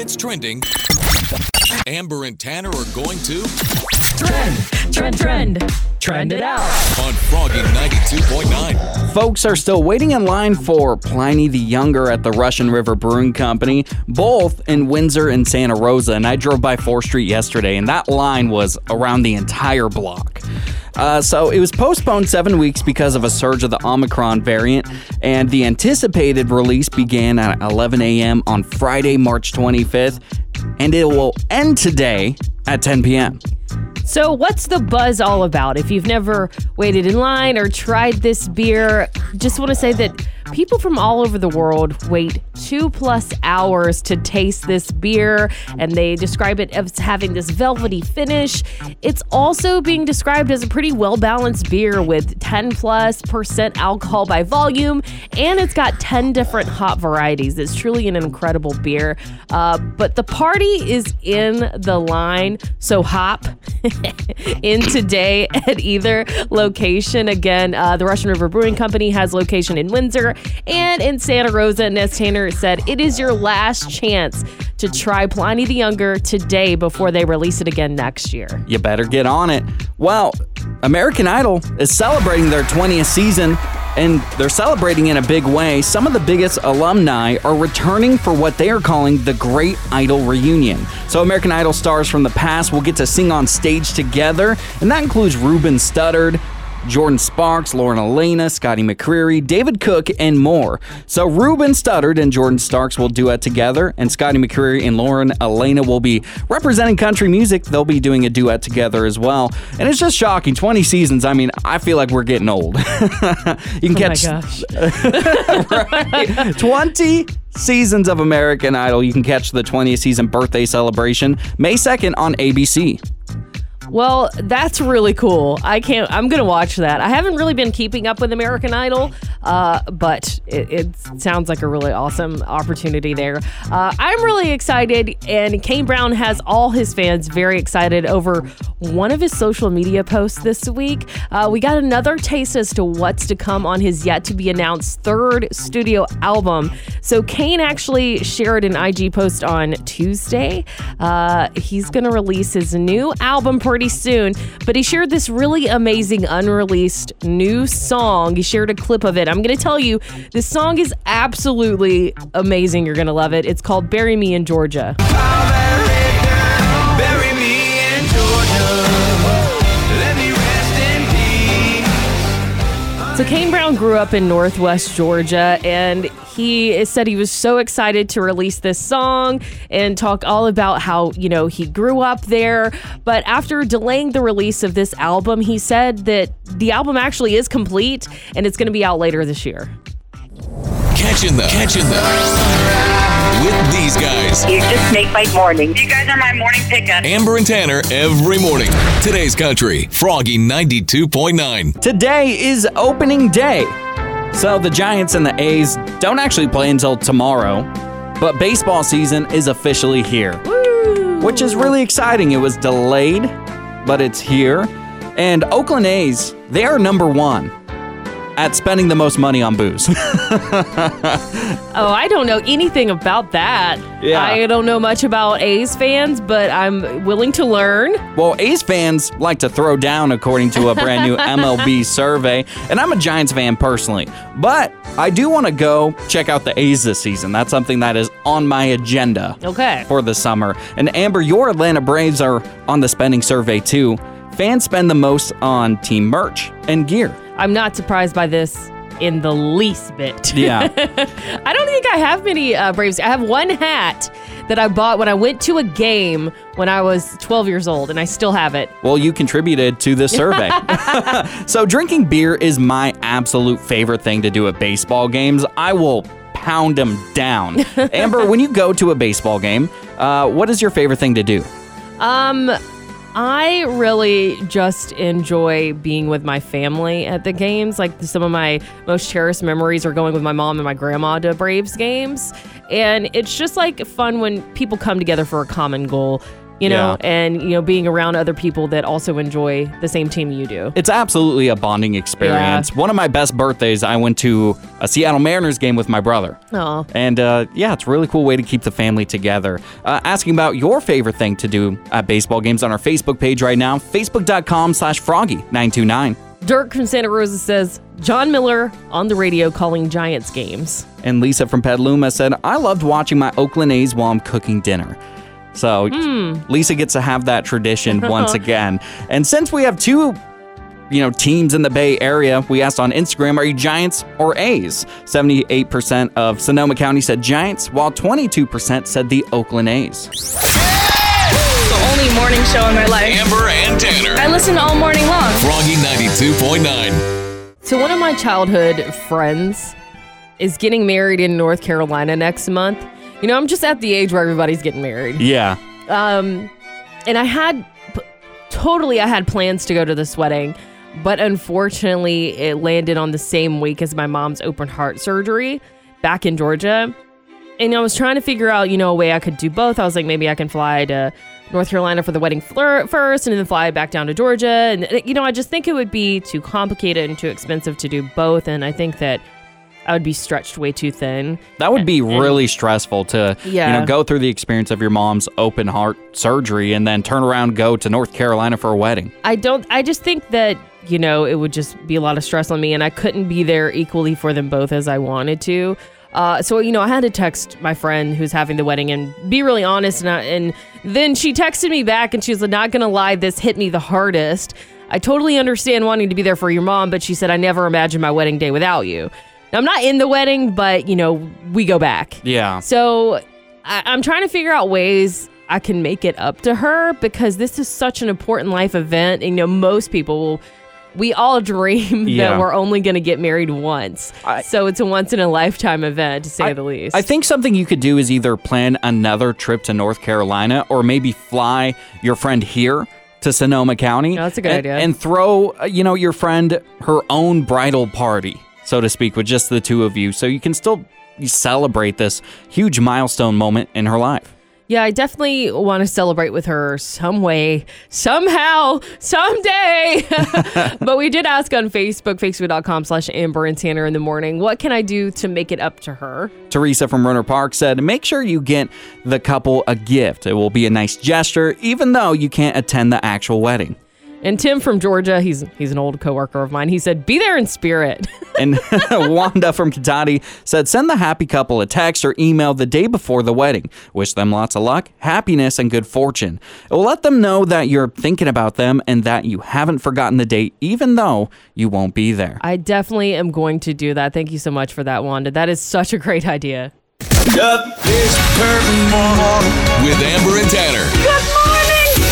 that's trending, Amber and Tanner are going to Trend, trend, trend. Trend it out. on Froggy 92.9. Folks are still waiting in line for Pliny the Younger at the Russian River Brewing Company, both in Windsor and Santa Rosa. And I drove by 4th Street yesterday, and that line was around the entire block. Uh, so it was postponed seven weeks because of a surge of the Omicron variant, and the anticipated release began at 11 a.m. on Friday, March 25th, and it will end today at 10 p.m. So, what's the buzz all about? If you've never waited in line or tried this beer, just want to say that people from all over the world wait two plus hours to taste this beer, and they describe it as having this velvety finish. It's also being described as a pretty well balanced beer with 10 plus percent alcohol by volume, and it's got 10 different hop varieties. It's truly an incredible beer. Uh, but the party is in the line, so hop in today at either location. Again, uh, the Russian River Brewing Company has location in Windsor and in Santa Rosa. As Tanner said, it is your last chance to try Pliny the Younger today before they release it again next year. You better get on it. Well, American Idol is celebrating their 20th season and they're celebrating in a big way. Some of the biggest alumni are returning for what they are calling the Great Idol Reunion. So, American Idol stars from the past will get to sing on stage together, and that includes Ruben Studdard. Jordin Sparks, Lauren Alaina, Scotty McCreery, David Cook, and more. So Ruben Studdard and Jordin Starks will duet together, and Scotty McCreery and Lauren Alaina will be representing country music. They'll be doing a duet together as well. And it's just shocking. 20 seasons. I mean, I feel like we're getting old. you can Oh my catch gosh. right? 20 seasons of American Idol. You can catch the 20th season birthday celebration May 2nd on ABC. Well, that's really cool. I can't. I'm gonna watch that. I haven't really been keeping up with American Idol, uh, but it, it sounds like a really awesome opportunity there. Uh, I'm really excited, and Kane Brown has all his fans very excited over one of his social media posts this week. Uh, we got another taste as to what's to come on his yet to be announced third studio album. So Kane actually shared an IG post on Tuesday. Uh, he's gonna release his new album pretty soon, but he shared this really amazing unreleased new song. He shared a clip of it. I'm going to tell you, this song is absolutely amazing. You're going to love it. It's called Bury Me in Georgia. So Kane Brown grew up in Northwest Georgia, and he said he was so excited to release this song and talk all about how you know he grew up there. But after delaying the release of this album, he said that the album actually is complete and it's going to be out later this year. Catching the, catching the, with these guys, You just make my morning. You guys are my morning pickup. Amber and Tanner every morning. Today's country, Froggy 92.9. Today is opening day. So the Giants and the A's don't actually play until tomorrow, but baseball season is officially here, which is really exciting. It was delayed, but it's here. And Oakland A's, they are number one at spending the most money on booze. Oh, I don't know anything about that. Yeah. I don't know much about A's fans, but I'm willing to learn. Well, A's fans like to throw down according to a brand new MLB survey, and I'm a Giants fan personally. But I do want to go check out the A's this season. That's something that is on my agenda Okay. for the summer. And Amber, your Atlanta Braves are on the spending survey too. Fans spend the most on team merch and gear. I'm not surprised by this in the least bit. Yeah. I don't think I have many uh, Braves. I have one hat that I bought when I went to a game when I was 12 years old, and I still have it. Well, you contributed to this survey. so, drinking beer is my absolute favorite thing to do at baseball games. I will pound them down. Amber, when you go to a baseball game, uh, what is your favorite thing to do? Um, I really just enjoy being with my family at the games. Like some of my most cherished memories are going with my mom and my grandma to Braves games. And it's just like fun when people come together for a common goal. You know, Yeah. and, you know, being around other people that also enjoy the same team you do. It's absolutely a bonding experience. Yeah. One of my best birthdays, I went to a Seattle Mariners game with my brother. Oh, And uh, yeah, it's a really cool way to keep the family together. Uh, asking about your favorite thing to do at baseball games on our Facebook page right now, facebook.com slash froggy929. Dirk from Santa Rosa says Jon Miller on the radio calling Giants games. And Lisa from Petaluma said, I loved watching my Oakland A's while I'm cooking dinner. So hmm. Lisa gets to have that tradition once again. And since we have two you know, teams in the Bay Area, we asked on Instagram, are you Giants or A's? 78% of Sonoma County said Giants, while 22% said the Oakland A's. the only morning show in my life. Amber and Tanner. I listen all morning long. Froggy 92.9. So one of my childhood friends is getting married in North Carolina next month. You know, I'm just at the age where everybody's getting married. Yeah. Um, and I had p- totally, I had plans to go to this wedding, but unfortunately, it landed on the same week as my mom's open heart surgery back in Georgia. And I was trying to figure out, you know, a way I could do both. I was like, maybe I can fly to North Carolina for the wedding flir- first and then fly back down to Georgia. And, uh, you know, I just think it would be too complicated and too expensive to do both. And I think that I would be stretched way too thin. That would be really stressful to you know go through the experience of your mom's open heart surgery and then turn around go to North Carolina for a wedding. I don't. I just think that you know it would just be a lot of stress on me, and I couldn't be there equally for them both as I wanted to. Uh, so you know, I had to text my friend who's having the wedding and be really honest. And, I, and then she texted me back, and she was like, "Not gonna lie, this hit me the hardest. I totally understand wanting to be there for your mom, but she said I never imagined my wedding day without you. I'm not in the wedding, but you know we go back. Yeah. So I, I'm trying to figure out ways I can make it up to her because this is such an important life event. And, you know, most people will. We all dream Yeah. that we're only going to get married once. I- so it's a once in a lifetime event, to say the least. I think something you could do is either plan another trip to North Carolina or maybe fly your friend here to Sonoma County. Oh, that's a good and, idea. And throw, uh, you know, your friend her own bridal party, so to speak, with just the two of you, so you can still celebrate this huge milestone moment in her life. Yeah, I definitely want to celebrate with her some way, somehow, someday. but we did ask on Facebook, facebook.com slash Amber and Tanner in the morning, what can I do to make it up to her? Teresa from Rohnert Park said, make sure you get the couple a gift. It will be a nice gesture, even though you can't attend the actual wedding. And Tim from Georgia, he's he's an old coworker of mine. He said, "Be there in spirit." And Wanda from Cotati said, send the happy couple a text or email the day before the wedding. Wish them lots of luck, happiness, and good fortune. It will let them know that you're thinking about them and that you haven't forgotten the date, even though you won't be there. I definitely am going to do that. Thank you so much for that, Wanda. That is such a great idea. With Amber and Tanner.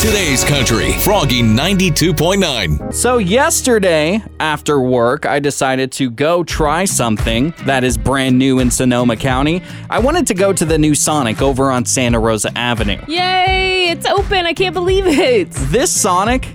Good morning. Today's Country. Froggy 92.9. So, yesterday after work, I decided to go try something that is brand new in Sonoma County. I wanted to go to the new Sonic over on Santa Rosa Avenue. Yay! It's open. I can't believe it. This Sonic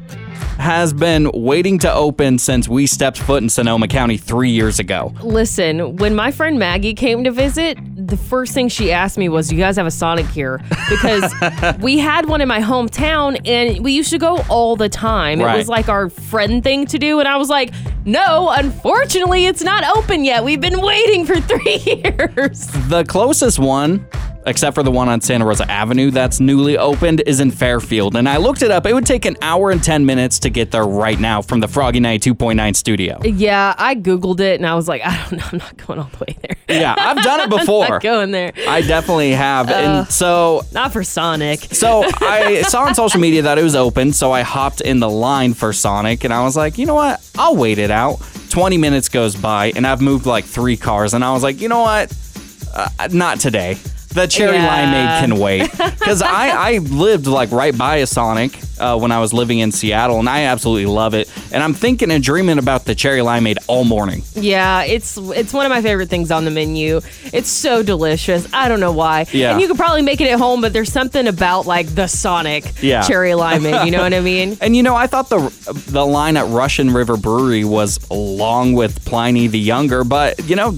has been waiting to open since we stepped foot in Sonoma County three years ago. Listen, when my friend Maggie came to visit, the first thing she asked me was, "Do you guys have a Sonic here?" Because we had one in my hometown, and we used to go all the time. It was like our friend thing to do, and I was like, "No, unfortunately, it's not open yet. We've been waiting for three years." The closest one, except for the one on Santa Rosa Avenue that's newly opened, is in Fairfield. And I looked it up. It would take an hour and 10 minutes to get there right now from the Froggy 92.9 studio. Yeah, I googled it, and I was like, "I don't know. I'm not going all the way there." Yeah, I've done it before. not going there. I definitely have. and so Not for Sonic. So I saw on social media that it was open, so I hopped in the line for Sonic, and I was like, you know what? I'll wait it out. 20 minutes goes by, and I've moved like three cars, and I was like, you know what? Uh, not today. The cherry Yeah. limeade can wait because I, I lived like right by a Sonic uh, when I was living in Seattle, and I absolutely love it. And I'm thinking and dreaming about the cherry limeade all morning. Yeah, it's it's one of my favorite things on the menu. It's so delicious. I don't know why. Yeah. And you could probably make it at home, but there's something about like the Sonic Yeah. cherry limeade. You know what I mean? And you know, I thought the the line at Russian River Brewery was along with Pliny the Younger, but you know,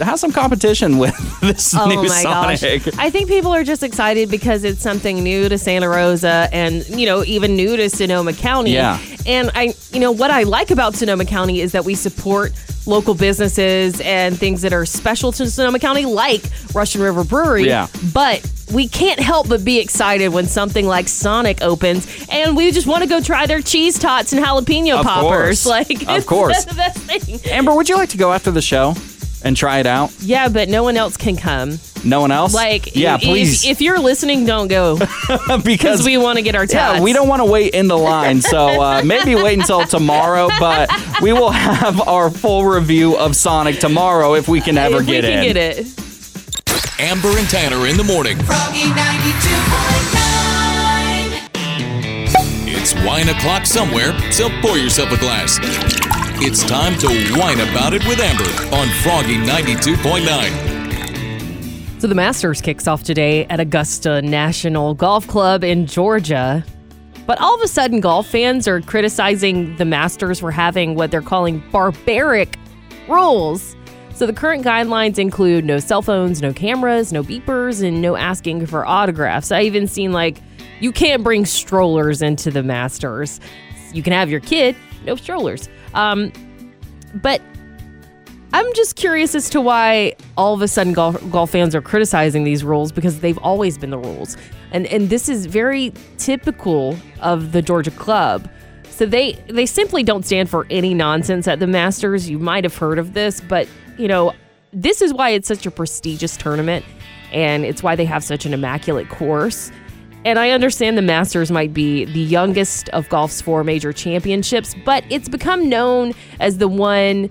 have some competition with this Oh new my gosh. Sonic. I think people are just excited because it's something new to Santa Rosa and, you know, even new to Sonoma County. Yeah. And I, you know, what I like about Sonoma County is that we support local businesses and things that are special to Sonoma County, like Russian River Brewery. Yeah. But we can't help but be excited when something like Sonic opens and we just want to go try their cheese tots and jalapeno Of poppers. course. Like, Of course. the best thing. Amber, would you like to go after the show and try it out? Yeah, but no one else can come. No one else? Like, yeah, if- please. If, you're listening, don't go because because we want to get our tots. Yeah, we don't want to wait in the line, so uh, maybe wait until tomorrow. But we will have our full review of Sonic tomorrow if we can ever if get we can in. get it. Amber and Tanner in the morning. Froggy 92.9. It's wine o'clock somewhere, so pour yourself a glass. It's time to whine about it with Amber on Froggy 92.9. So the Masters kicks off today at Augusta National Golf Club in Georgia. But all of a sudden, golf fans are criticizing the Masters for having what they're calling barbaric rules. So the current guidelines include no cell phones, no cameras, no beepers, and no asking for autographs. I even seen like you can't bring strollers into the Masters. You can have your kid, no strollers. Um, but I'm just curious as to why all of a sudden golf, golf fans are criticizing these rules because they've always been the rules. And and this is very typical of the Georgia club. So they they simply don't stand for any nonsense at the Masters. You might have heard of this, but you know, this is why it's such a prestigious tournament and it's why they have such an immaculate course. And I understand the Masters might be the youngest of golf's four major championships, but it's become known as the one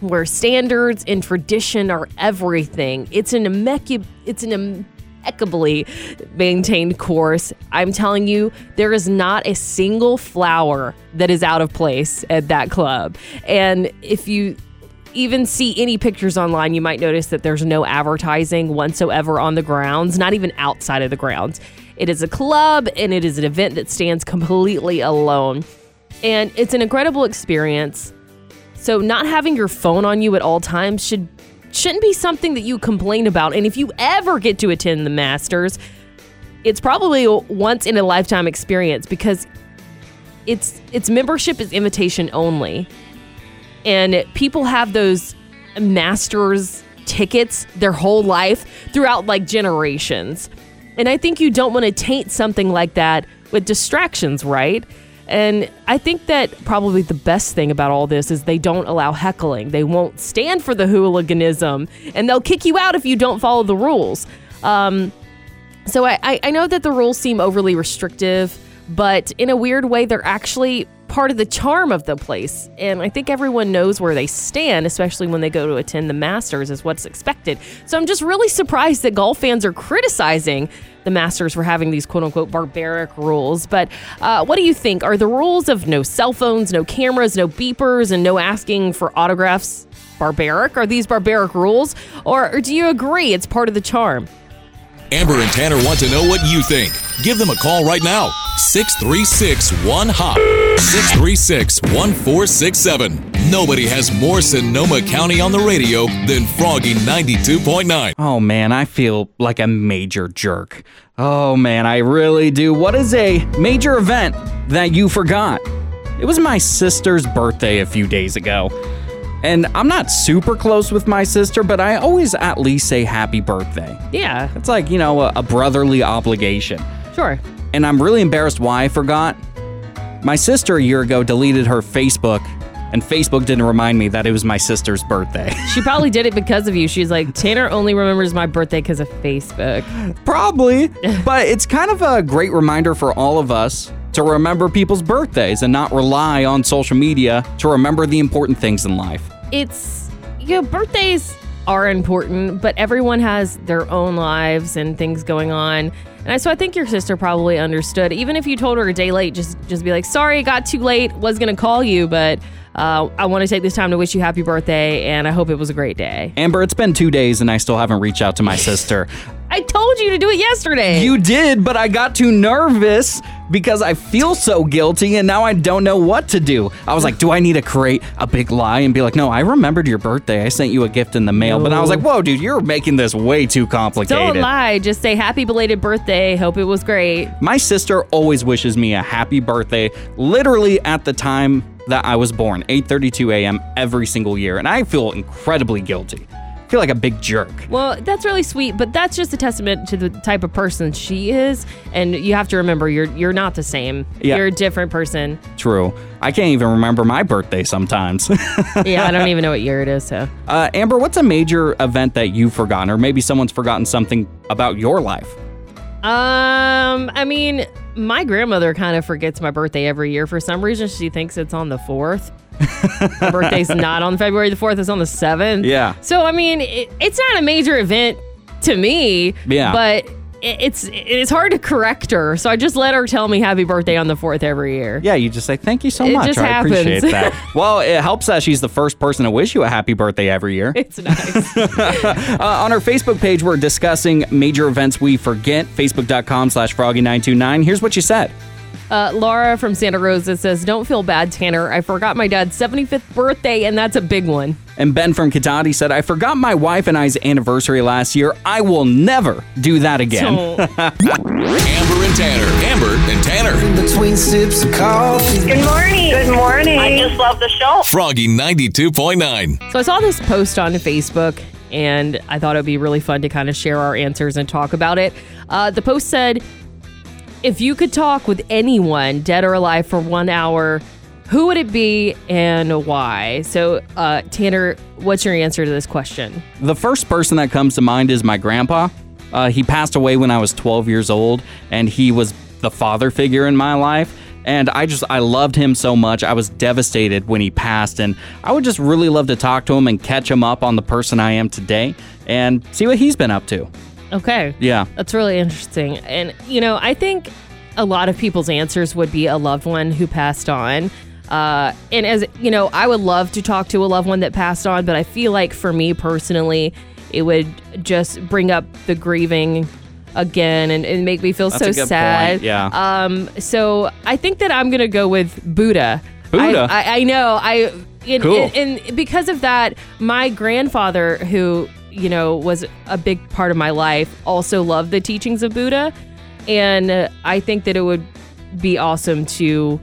where standards and tradition are everything. It's an immacu- it's an impeccably maintained course. I'm telling you, there is not a single flower that is out of place at that club. And if you even see any pictures online, you might notice that there's no advertising whatsoever on the grounds, not even outside of the grounds. It is a club and it is an event that stands completely alone. And it's an incredible experience. So not having your phone on you at all times should shouldn't be something that you complain about. And if you ever get to attend the Masters, it's probably once in a lifetime experience because it's its membership is invitation only. And people have those Masters tickets their whole life throughout like generations. And I think you don't want to taint something like that with distractions, right? And I think that probably the best thing about all this is they don't allow heckling. They won't stand for the hooliganism, and they'll kick you out if you don't follow the rules. Um, so I, I- know that the rules seem overly restrictive, but in a weird way, they're actually part of the charm of the place. And I think everyone knows where they stand, especially when they go to attend the Masters, is what's expected. So I'm just really surprised that golf fans are criticizing the Masters for having these quote unquote barbaric rules. But uh, what do you think? Are the rules of no cell phones, no cameras, no beepers, and no asking for autographs barbaric? Are these barbaric rules? Or, or do you agree it's part of the charm? Amber and Tanner want to know what you think. Give them a call right now. 636 1 HOP. 636 1467. Nobody has more Sonoma County on the radio than Froggy 92.9. Oh man, I feel like a major jerk. Oh man, I really do. What is a major event that you forgot? It was my sister's birthday a few days ago. And I'm not super close with my sister, but I always at least say happy birthday. Yeah, It's like, you know, a, a brotherly obligation. sure. And I'm really embarrassed why I forgot. My sister a year ago deleted her Facebook, and Facebook didn't remind me that it was my sister's birthday. She probably did it because of you. She's like, Tanner only remembers my birthday because of Facebook. Probably. but it's kind of a great reminder for all of us to remember people's birthdays and not rely on social media to remember the important things in life. It's, you know, birthdays are important, but everyone has their own lives and things going on. And I, so I think your sister probably understood. Even if you told her a day late, just just be like, sorry, it got too late, was gonna call you, but Uh, I want to take this time to wish you happy birthday, and I hope it was a great day. Amber, it's been two days and I still haven't reached out to my sister. I told you to do it yesterday. You did, but I got too nervous because I feel so guilty and now I don't know what to do. I was like, do I need to create a big lie and be like, no, I remembered your birthday. I sent you a gift in the mail. But I was like, whoa, dude, you're making this way too complicated. Don't lie. Just say happy belated birthday. Hope it was great. My sister always wishes me a happy birthday, literally at the time that I was born, 8:32 a.m. every single year, and I feel incredibly guilty. I feel like a big jerk. Well, that's really sweet, but that's just a testament to the type of person she is. And you have to remember, you're you're not the same. Yeah. You're a different person. True. I can't even remember my birthday sometimes. Yeah, I don't even know what year it is. So uh, Amber, what's a major event that you've forgotten, or maybe someone's forgotten something about your life? Um, I mean, my grandmother kind of forgets my birthday every year. For some reason, she thinks it's on the 4th. my birthday's not on February the 4th, it's on the 7th. Yeah. So, I mean, it, it's not a major event to me. Yeah. But it's it's hard to correct her. So I just let her tell me happy birthday on the 4th every year. Yeah, you just say thank you so It much. just I happens. appreciate that. well, it helps that she's the first person to wish you a happy birthday every year. It's nice. Uh, on our Facebook page, we're discussing major events we forget. Facebook.com slash Froggy929. Here's what you said. Uh, Laura from Santa Rosa says, Don't feel bad, Tanner. I forgot my dad's 75th birthday, and that's a big one. And Ben from Cotati said, I forgot my wife and I's anniversary last year. I will never do that again. So, Amber and Tanner. Amber and Tanner. Between sips of coffee. Good morning. Good morning. I just love the show. Froggy 92.9. so I saw this post on Facebook, and I thought it would be really fun to kind of share our answers and talk about it. Uh, the post said, If you could talk with anyone, dead or alive, for one hour, who would it be and why? So, uh, Tanner, what's your answer to this question? The first person that comes to mind is my grandpa. Uh, he passed away when I was 12 years old, and he was the father figure in my life. And I just, I loved him so much. I was devastated when he passed, and I would just really love to talk to him and catch him up on the person I am today and see what he's been up to. Okay. Yeah. That's really interesting. And, you know, I think a lot of people's answers would be a loved one who passed on. Uh, and as, you know, I would love to talk to a loved one that passed on, but I feel like for me personally, it would just bring up the grieving again and, and make me feel That's so sad. point, yeah. Um, so I think that I'm going to go with Buddha. Buddha? I, I, I know. I, and, Cool. and, and because of that, my grandfather, who you know was a big part of my life, also loved the teachings of Buddha, and uh, I think that it would be awesome to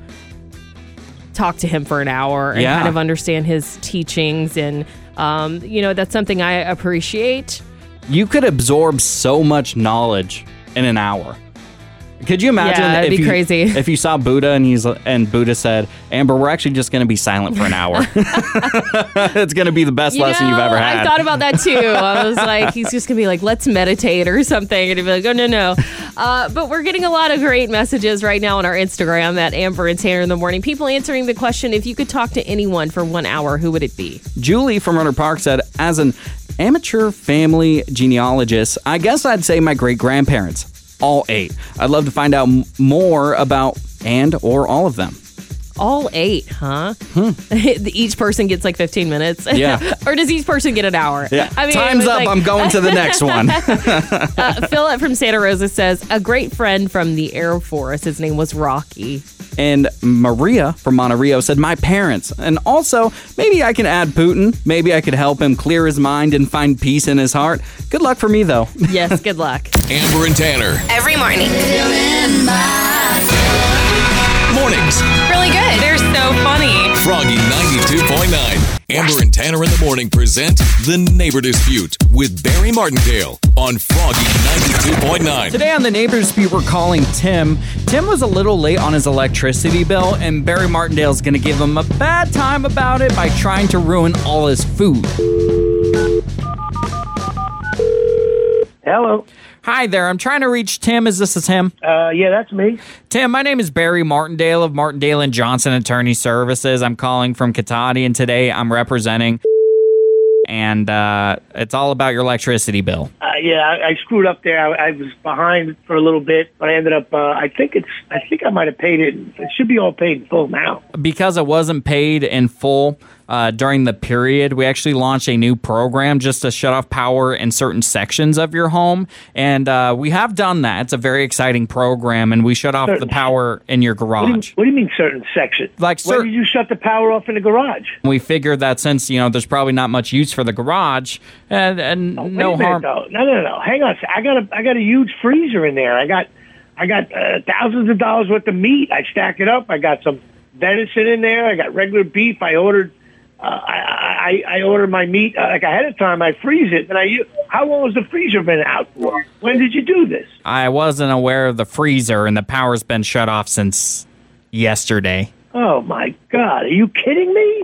talk to him for an hour and Yeah. kind of understand his teachings, and um, you know that's something I appreciate. You could absorb so much knowledge in an hour. Could you imagine Yeah, it'd if be you, crazy. if you saw Buddha and he's and Buddha said, "Amber, we're actually just going to be silent for an hour." it's going to be the best You lesson you've ever had. I thought about that too. I was like, he's just gonna be like, let's meditate or something, and he'd be like, oh no no. Uh, but we're getting a lot of great messages right now on our Instagram at Amber and Tanner in the morning. People answering the question: if you could talk to anyone for one hour, who would it be? Julie from Rohnert Park said, as an amateur family genealogist, I guess I'd say my great grandparents, all eight. I'd love to find out more about and or all of them. All eight, huh? each person gets like 15 minutes. Hmm. Yeah. or does each person get an hour? Yeah, I mean, time's up. like- I'm going to the next one. uh, Philip from Santa Rosa says a great friend from the Air Force. His name was Rocky. and Maria from Monte Rio said, My parents. And also, maybe I can add Putin. Maybe I could help him clear his mind and find peace in his heart. Good luck for me, though. Yes, good luck. Amber and Tanner. Every morning. Mornings. Amber and Tanner in the morning present The Neighbor Dispute with Barry Martindale on Froggy 92.9. Today on the Neighbor Dispute, we're calling Tim. Tim was a little late on his electricity bill, and Barry Martindale's going to give him a bad time about it by trying to ruin all his food. Hello. Hi there, I'm trying to reach Tim. Is this a Tim? Uh, yeah, that's me. Tim, my name is Barry Martindale of Martindale and Johnson Attorney Services. I'm calling from Cotati, and today I'm representing. and uh, it's all about your electricity bill. Uh, yeah, I, I screwed up there. I, I was behind for a little bit, but I ended up. Uh, I think it's. I think I might have paid it. It should be all paid in full now. Because it wasn't paid in full uh, during the period, we actually launched a new program just to shut off power in certain sections of your home. And uh, we have done that. It's a very exciting program, and we shut off the power in your What do, garage. you, what do you mean certain sections? Like cer- did you shut the power off in the garage? We figured that since, you know, there's probably not much use for the garage and, and Wait no minute, harm. though. No, no, no. Hang on. I got a. I got a huge freezer in there. I got. I got uh, thousands of dollars worth of meat. I stack it up. I got some venison in there. I got regular beef. I ordered. Uh, I, I I ordered my meat uh, like ahead of time. I freeze it, and I. How long has the freezer been out for? When did you do this? I wasn't aware of the freezer, and the power's been shut off since yesterday. Oh my God! Are you kidding me?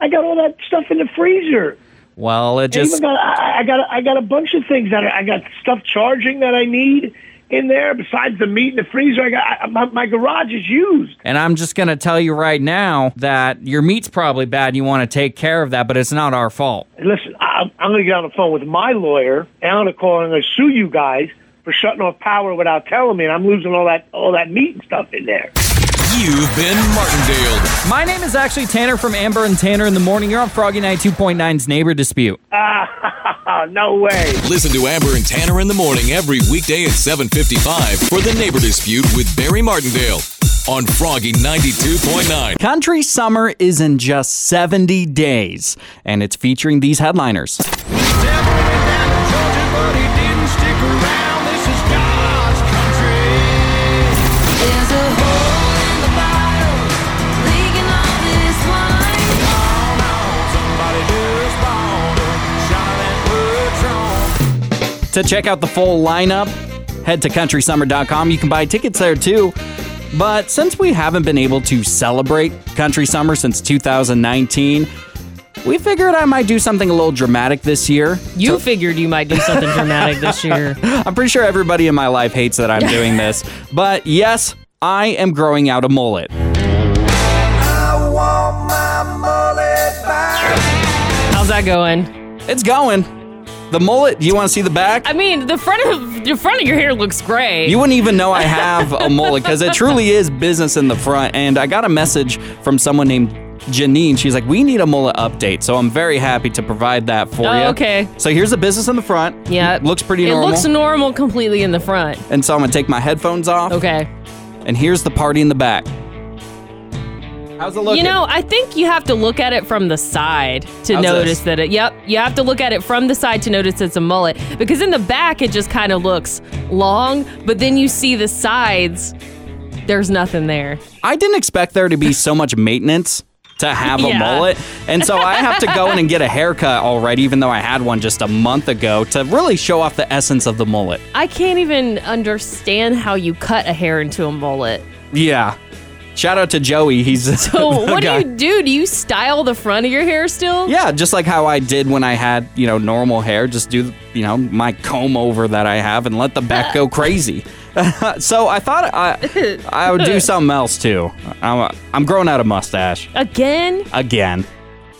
I got all that stuff in the freezer. Well, it I just. even got I, I got I got a bunch of things that I, I got stuff charging that I need in there besides the meat in the freezer. I got I, my, my garage is used. And I'm just going to tell you right now that your meat's probably bad. You want to take care of that, but it's not our fault. Listen, I, I'm going to get on the phone with my lawyer and I'm going to call and I'm going to sue you guys for shutting off power without telling me, and I'm losing all that all that meat and stuff in there. You've been Martindale. My name is actually Tanner from Amber and Tanner in the morning. You're on Froggy 92.9's Neighbor Dispute. Ah, no way. Listen to Amber and Tanner in the morning every weekday at 7:55 for the Neighbor Dispute with Barry Martindale on Froggy 92.9. Country Summer is in just 70 days, and it's featuring these headliners. There's To check out the full lineup, head to countrysummer.com. You can buy tickets there too. But since we haven't been able to celebrate Country Summer since 2019, we figured I might do something a little dramatic this year. You figured you might do something dramatic this year. I'm pretty sure everybody in my life hates that I'm doing this. But yes, I am growing out a mullet. How's that going? It's going. The mullet, do you want to see the back? I mean, the front of the front of your hair looks great. You wouldn't even know I have a mullet because it truly is business in the front. And I got a message from someone named Janine. She's like, "We need a mullet update." So I'm very happy to provide that for Oh, you. okay. So here's the business in the front. yeah, looks pretty it normal. It looks normal completely in the front. and so I'm gonna take my headphones off. Okay. And here's the party in the back. How's it looking? You know, I think you have to look at it from the side to How's notice this? that it. Yep, you have to look at it from the side to notice it's a mullet because in the back it just kind of looks long, but then you see the sides. There's nothing there. I didn't expect there to be so much maintenance to have a Yeah. mullet. And so I have to go in and get a haircut already, even though I had one just a month ago, to really show off the essence of the mullet. I can't even understand how you cut a hair into a mullet. Yeah. Shout out to Joey. He's So what guy. do you do? Do you style the front of your hair still? Yeah, just like how I did when I had, you know, normal hair, just do, you know, my comb over that I have and let the back go crazy. so I thought I, I would do something else too. I'm, I'm growing out a mustache Again? again.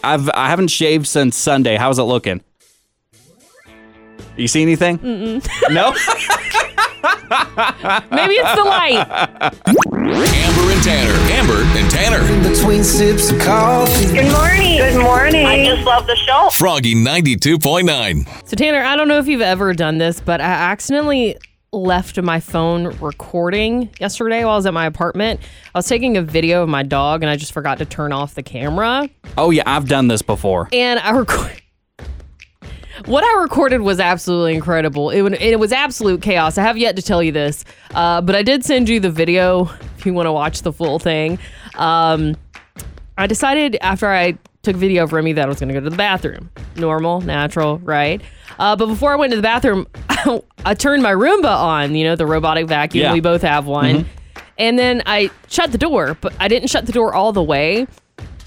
I've I haven't shaved since Sunday. How's it looking? You see anything? Mm-mm. No. Maybe it's the light. Amber and Tanner. Amber and Tanner. Between sips of coffee. Good morning. Good morning. I just love the show. Froggy 92.9. So Tanner, I don't know if you've ever done this, but I accidentally left my phone recording yesterday while I was at my apartment. I was taking a video of my dog and I just forgot to turn off the camera. Oh yeah, I've done this before. And I record What I recorded was absolutely incredible. It, it was absolute chaos. I have yet to tell you this, uh, but I did send you the video if you want to watch the full thing. Um, I decided after I took video of Remy that I was going to go to the bathroom. Normal, natural, right? Uh, but before I went to the bathroom, I turned my Roomba on, you know, the robotic vacuum. Yeah. We both have one. And then I shut the door, but I didn't shut the door all the way.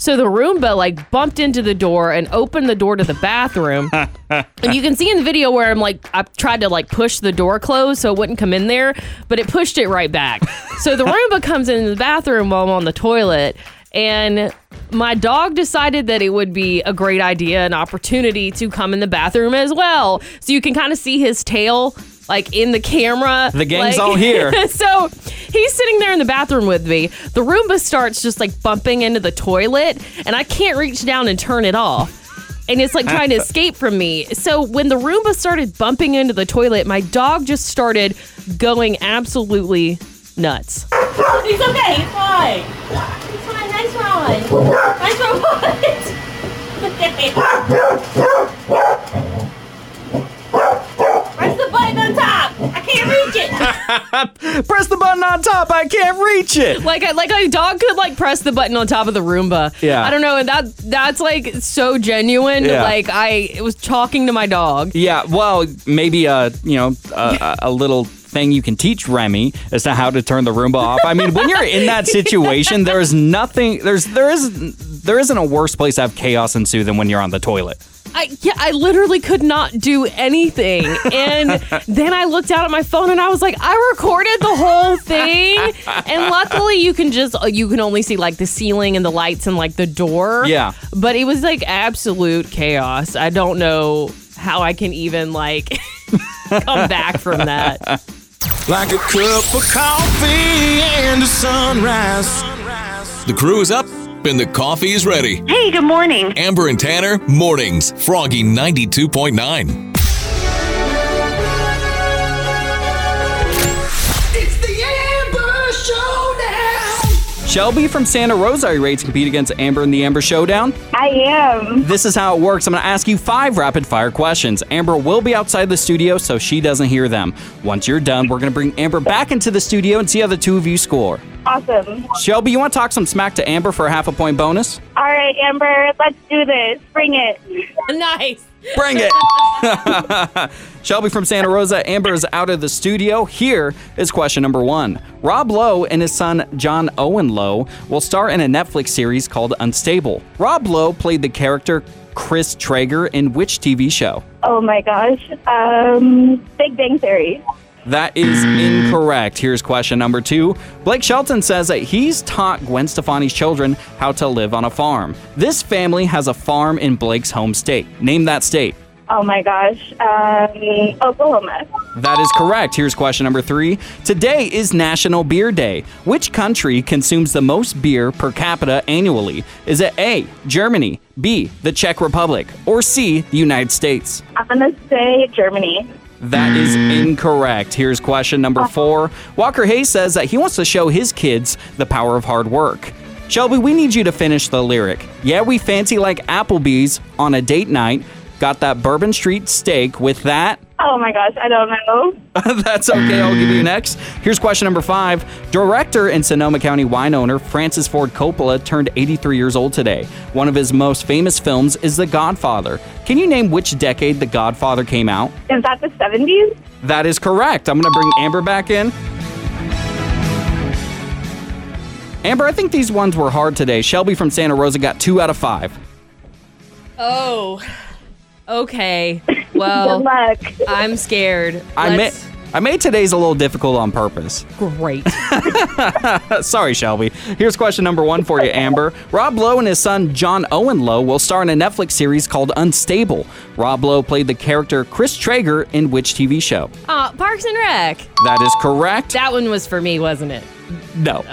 So the Roomba like bumped into the door and opened the door to the bathroom. and you can see in the video where I'm like, I tried to like push the door closed so it wouldn't come in there, but it pushed it right back. So the Roomba comes into the bathroom while I'm on the toilet. And my dog decided that it would be a great idea, an opportunity to come in the bathroom as well. So you can kind of see his tail like in the camera. The gang's like- all here. so he's sitting there in the bathroom with me. The Roomba starts just like bumping into the toilet, and I can't reach down and turn it off. And it's like trying to escape from me. So when the Roomba started bumping into the toilet, my dog just started going absolutely nuts. He's okay. He's fine. He's fine. Nice run. Nice run. Press can't reach it. Press the button on top. I can't reach it. Like a, like a dog could like press the button on top of the Roomba. Yeah. I don't know, and that that's like so genuine. Yeah. Like I it was talking to my dog. Yeah, well, maybe a you know a, a little thing you can teach Remy as to how to turn the Roomba off. I mean, when you're in that situation, there is nothing. There's there is there isn't a worse place to have chaos ensue than when you're on the toilet. I yeah, I literally could not do anything. And then I looked out at my phone and I was like, I recorded the whole thing. And luckily you can just uh, you can only see like the ceiling and the lights and like the door. Yeah. But it was like absolute chaos. I don't know how I can even like come back from that. Like a cup of coffee and a sunrise. The crew is up and the coffee is ready. Hey, good morning. Amber and Tanner, mornings. Froggy 92.9. Shelby from Santa Rosa, are you ready to compete against Amber in the Amber Showdown? I am. This is how it works. I'm going to ask you five rapid fire questions. Amber will be outside the studio so she doesn't hear them. Once you're done, we're going to bring Amber back into the studio and see how the two of you score. Awesome. Shelby, you want to talk some smack to Amber for a half a point bonus? All right, Amber, let's do this. Bring it. nice. Bring it. Shelby from Santa Rosa, Amber is out of the studio. Here is question number one. Rob Lowe and his son John Owen Lowe will star in a Netflix series called Unstable. Rob Lowe played the character Chris Traeger in which TV show? Oh my gosh. Um, Big Bang Theory. That is incorrect. Here's question number two. Blake Shelton says that he's taught Gwen Stefani's children how to live on a farm. This family has a farm in Blake's home state. Name that state. Oh my gosh. Um, Oklahoma. That is correct. Here's question number three. Today is National Beer Day. Which country consumes the most beer per capita annually? Is it A, Germany, B, the Czech Republic, or C, the United States? I'm gonna say Germany. That is incorrect. Here's question number four. Walker Hayes says that he wants to show his kids the power of hard work. Shelby, we need you to finish the lyric. Yeah, we fancy like Applebee's on a date night. Got that Bourbon Street steak with that. Oh my gosh, I don't know. That's okay. I'll give you next. Here's question number five. Director and Sonoma County wine owner Francis Ford Coppola turned 83 years old today. One of his most famous films is The Godfather. Can you name which decade The Godfather came out? Is that the 70s? That is correct. I'm going to bring Amber back in. Amber, I think these ones were hard today. Shelby from Santa Rosa got two out of five. Oh. Okay. Good Well, luck. I'm scared. I made, Let's- I made today's a little difficult on purpose. great. Sorry, Shelby. Here's question number one for you, Amber. Rob Lowe and his son John Owen Lowe will star in a Netflix series called Unstable. Rob Lowe played the character Chris Traeger in which TV show? Uh, Parks and Rec. That is correct. That one was for me, wasn't it? No,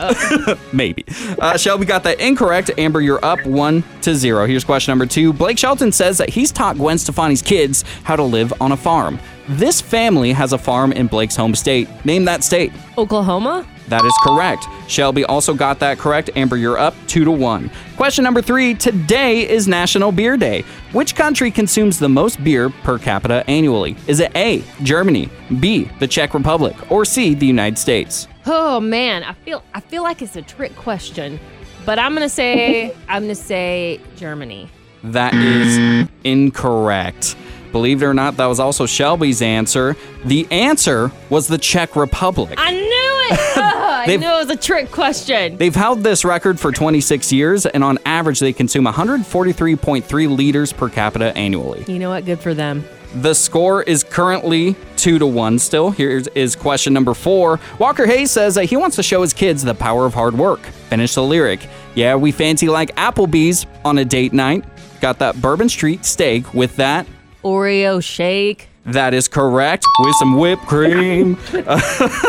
maybe. Uh, Shelby got that incorrect. Amber, you're up one to zero. Here's question number two. Blake Shelton says that he's taught Gwen Stefani's kids how to live on a farm. This family has a farm in Blake's home state. Name that state. Oklahoma? That is correct. Shelby also got that correct. Amber, you're up two to one. Question number three. Today is National Beer Day. Which country consumes the most beer per capita annually? Is it A, Germany, B, the Czech Republic, or C, the United States? Oh man, I feel I feel like it's a trick question, but I'm gonna say I'm gonna say Germany. That is incorrect. Believe it or not, that was also Shelby's answer. The answer was the Czech Republic. I knew it. I knew it was a trick question. They've held this record for 26 years, and on average, they consume 143.3 liters per capita annually. You know what? Good for them. The score is currently two to one still. Here is question number four. Walker Hayes says that he wants to show his kids the power of hard work. Finish the lyric. Yeah, we fancy like Applebee's on a date night. Got that Bourbon Street steak with that. Oreo shake. That is correct. With some whipped cream.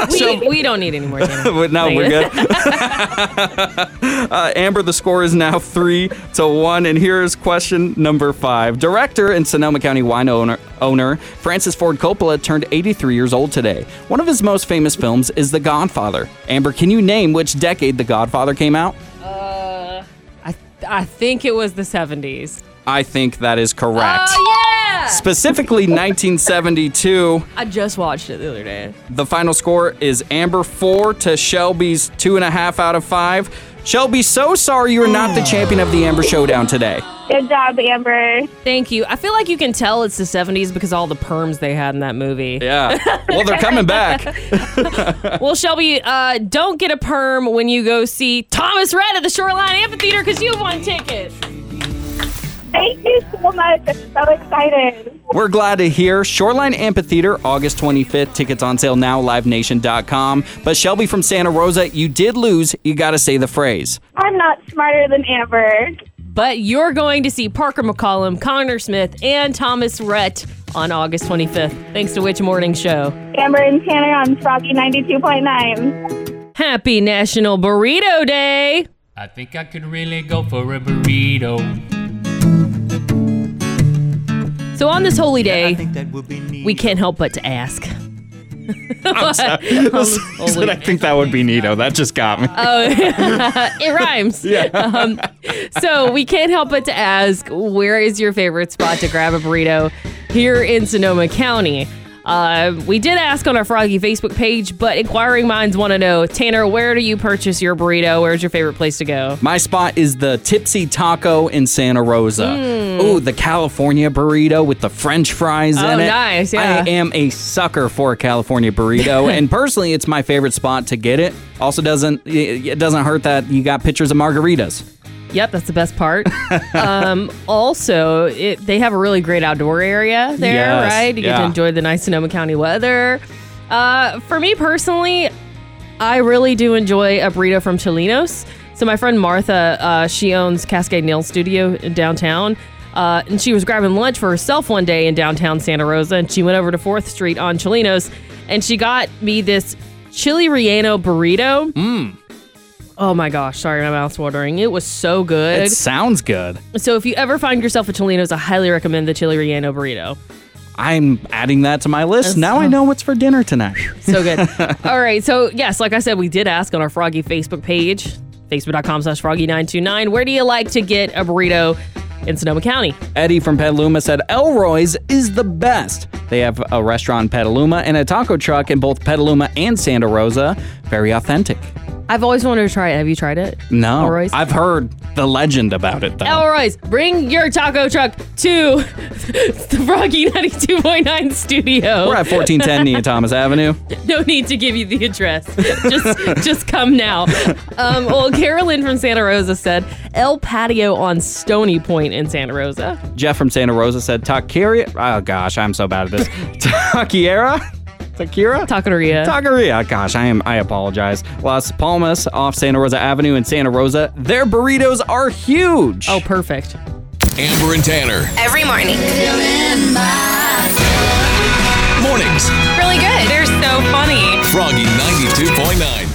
We, we don't need any more. But no, we're good. uh, Amber, the score is now three to one. And here's question number five. Director and Sonoma County wine owner, owner Francis Ford Coppola turned 83 years old today. One of his most famous films is The Godfather. Amber, can you name which decade The Godfather came out? Uh, I, I think it was the 70s. I think that is correct. Oh, yeah. Specifically 1972. I just watched it the other day. The final score is Amber four to Shelby's two and a half out of five. Shelby, so sorry you are not the champion of the Amber Showdown today. Good job, Amber. Thank you. I feel like you can tell it's the 70s because all the perms they had in that movie. Yeah. Well, they're coming back. Well, Shelby, uh, don't get a perm when you go see Thomas Rhett at the Shoreline Amphitheater because you have won tickets. Thank you so much. I'm so excited. We're glad to hear. Shoreline Amphitheater, August 25th. Tickets on sale now, livenation.com. But Shelby from Santa Rosa, you did lose. You got to say the phrase. I'm not smarter than Amber. But you're going to see Parker McCollum, Conner Smith, and Thomas Rhett on August 25th, thanks to Which Morning Show. Amber and Tanner on Froggy 92.9. Happy National Burrito Day! I think I could really go for a burrito. So on this holy day, that would be neat. we can't help but to ask. I think that would be Nito. That just got me. Oh, it rhymes. Yeah. Um, so we can't help but to ask, where is your favorite spot to grab a burrito here in Sonoma County? Uh, we did ask on our Froggy Facebook page, but inquiring minds want to know, Tanner, where do you purchase your burrito? Where's your favorite place to go? My spot is the Tipsy Taco in Santa Rosa. Ooh, the California burrito with the French fries Oh, in it. nice, yeah. I am a sucker for a California burrito, and personally, it's my favorite spot to get it. Also, doesn't it doesn't hurt that you got pictures of margaritas. Yep, that's the best part. um, also, it, they have a really great outdoor area there, Yes, right? You get to enjoy the nice Sonoma County weather. Uh, for me personally, I really do enjoy a burrito from Chelino's. So my friend Martha, uh, she owns Cascade Nail Studio in downtown. Uh, and she was grabbing lunch for herself one day in downtown Santa Rosa, and she went over to Fourth Street on Chelino's, and she got me this chili relleno burrito. Mm. Oh my gosh, sorry, my mouth's watering. It was so good. It sounds good. So if you ever find yourself at Chelino's, I highly recommend the chili relleno burrito. I'm adding that to my list. That's- now I know what's for dinner tonight. So good. All right. So yes, like I said, we did ask on our Froggy Facebook page, facebook.com slash froggy929, where do you like to get a burrito in Sonoma County? Eddie from Petaluma said El Roy's is the best. They have a restaurant in Petaluma and a taco truck in both Petaluma and Santa Rosa. Very authentic. I've always wanted to try it. Have you tried it? No, El Roy's? I've heard the legend about it though. El Roy's, bring your taco truck to the Froggy 92.9 studio. We're at 1410 Nia Thomas Avenue. no need to give you the address. just just come now. Um, well, Carolyn from Santa Rosa said El Patio on Stony Point in Santa Rosa. Jeff from Santa Rosa said Taqueria. Oh gosh, I'm so bad at this. Taquiera? Takira? Taqueria. Taqueria. Gosh, I am. I apologize. Las Palmas off Santa Rosa Avenue in Santa Rosa. Their burritos are huge. oh, perfect. Amber and Tanner. Every morning. Mornings. Really good. They're so funny. Froggy 92.9.